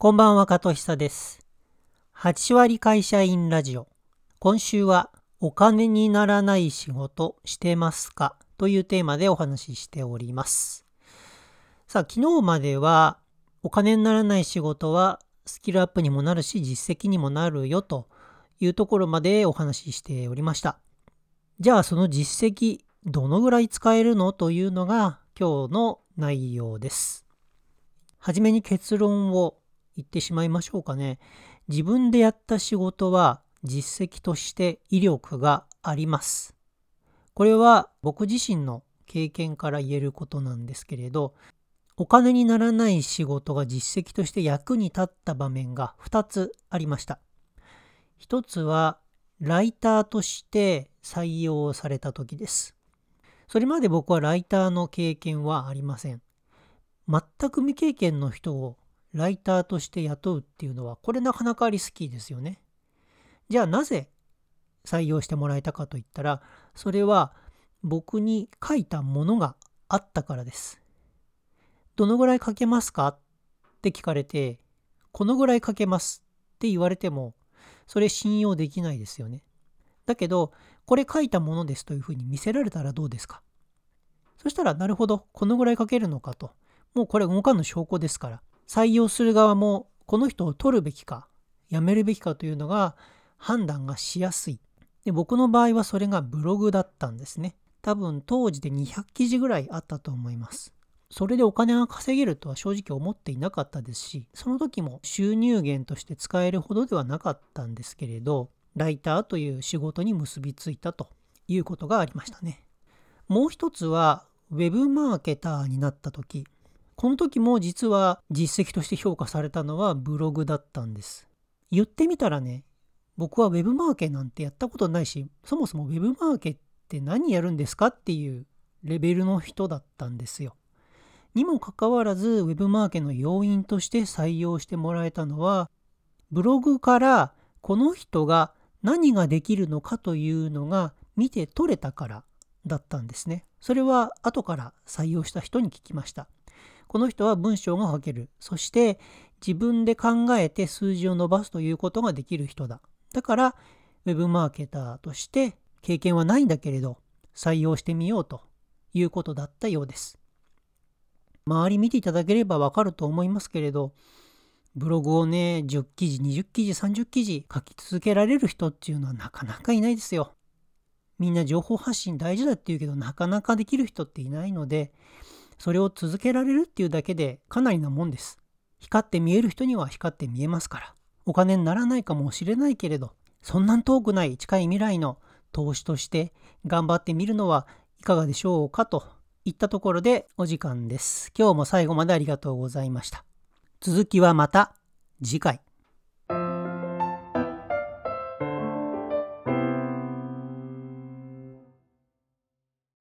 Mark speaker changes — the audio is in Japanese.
Speaker 1: こんばんは、加藤久です。8割会社員ラジオ。今週は、お金にならない仕事してますかというテーマでお話ししております。さあ、昨日までは、お金にならない仕事はスキルアップにもなるし、実績にもなるよというところまでお話ししておりました。じゃあ、その実績、どのぐらい使えるのというのが今日の内容です。はじめに結論を言ってしまいましょうかね。自分でやった仕事は実績として威力があります。これは僕自身の経験から言えることなんですけれど、お金にならない仕事が実績として役に立った場面が2つありました。1つはライターとして採用された時です。それまで僕はライターの経験はありません。全く未経験の人をライターとして雇うっていうのはこれなかなかリスキーですよね。じゃあなぜ採用してもらえたかといったらそれは僕に書いたものがあったからです。どのぐらい書けますかって聞かれてこのぐらい書けますって言われてもそれ信用できないですよね。だけどこれ書いたものですというふうに見せられたらどうですかそしたらなるほどこのぐらい書けるのかともうこれ動かぬ証拠ですから採用する側もこの人を取るべきか辞めるべきかというのが判断がしやすい。で僕の場合はそれがブログだったんですね。多分当時で200記事ぐらいあったと思います。それでお金が稼げるとは正直思っていなかったですしその時も収入源として使えるほどではなかったんですけれどライターという仕事に結びついたということがありましたね。もう一つはウェブマーケターになった時。この時も実は実績として評価されたのはブログだったんです。言ってみたらね、僕は Web マーケなんてやったことないし、そもそも Web マーケって何やるんですかっていうレベルの人だったんですよ。にもかかわらず Web マーケの要因として採用してもらえたのは、ブログからこの人が何ができるのかというのが見て取れたからだったんですね。それは後から採用した人に聞きました。この人は文章が書ける。そして自分で考えて数字を伸ばすということができる人だ。だから、ウェブマーケターとして経験はないんだけれど、採用してみようということだったようです。周り見ていただければわかると思いますけれど、ブログをね、10記事、20記事、30記事書き続けられる人っていうのはなかなかいないですよ。みんな情報発信大事だって言うけど、なかなかできる人っていないので、それを続けられるっていうだけでかなりなもんです。光って見える人には光って見えますから。お金にならないかもしれないけれど、そんなん遠くない近い未来の投資として頑張ってみるのはいかがでしょうかといったところでお時間です。今日も最後までありがとうございました。続きはまた次回。